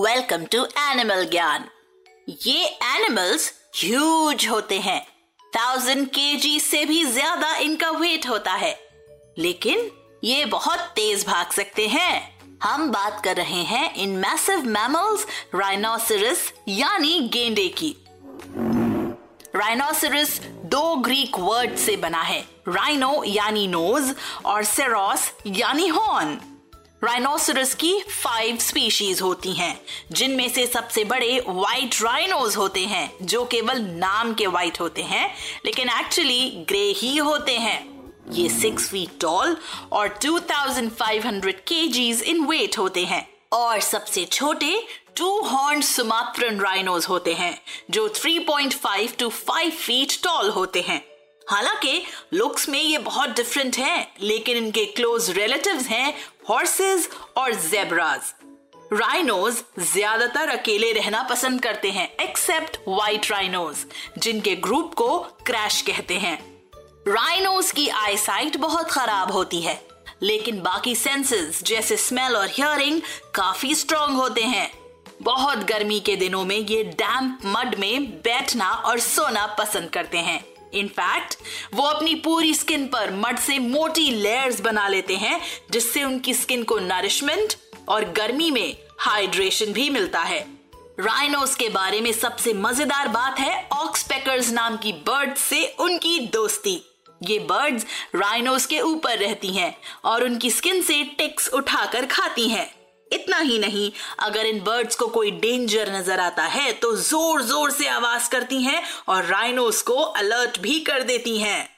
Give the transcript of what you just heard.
Welcome to animal Gyaan. ये animals huge होते हैं। थाउज़ेंड के से भी ज़्यादा इनका वेट होता है। लेकिन ये बहुत तेज भाग सकते हैं। हम बात कर रहे हैं इन मैसिव मैमल्स राइनोसरस यानी गेंडे की। राइनोसरस दो ग्रीक वर्ड से बना है। राइनो यानी नोज़ और सेरोस यानी हॉर्न राइनोसरस की फाइव स्पीशीज होती हैं, जिनमें से सबसे बड़े व्हाइट राइनोज होते हैं, जो केवल नाम के व्हाइट होते हैं, लेकिन एक्चुअली ग्रे ही होते हैं। ये सिक्स फीट टॉल और 2500 केजीज इन वेट होते हैं। और सबसे छोटे टू हॉर्न सुमात्रन राइनोज होते हैं, जो 3.5 टू 5 फीट टॉल होते हैं। हालाँकि लुक्स में ये बहुत डिफरेंट हैं, लेकिन इनके क्लोज रिलेटिव्स हैं हॉर्सेस और जेब्राज राइनोज ज़्यादातर अकेले रहना पसंद करते हैं एक्सेप्ट व्हाइट राइनोज जिनके ग्रुप को क्रैश कहते हैं. राइनोज की आई साइट बहुत खराब होती है लेकिन बाकी सेंसेस जैसे स्मेल और हियरिंग काफ़ी स्ट्रॉन्ग होते हैं. बहुत गर्मी के दिनों में ये डैम्प मड में बैठना और सोना पसंद करते हैं। इनफैक्ट वो अपनी पूरी स्किन पर मड से मोटी लेयर्स बना लेते हैं, जिससे उनकी स्किन को नरिशमेंट और गर्मी में हाइड्रेशन भी मिलता है। राइनोस के बारे में सबसे मज़ेदार बात है ऑक्सपेकर्स नाम की बर्ड से उनकी दोस्ती। ये बर्ड्स राइनोस के ऊपर रहती हैं और उनकी स्किन से टिक्स उठाकर खाती हैं। इतना ही नहीं, अगर इन बर्ड्स को कोई डेंजर नज़र आता है तो ज़ोर ज़ोर से आवाज़ करती हैं और राइनोस को अलर्ट भी कर देती हैं।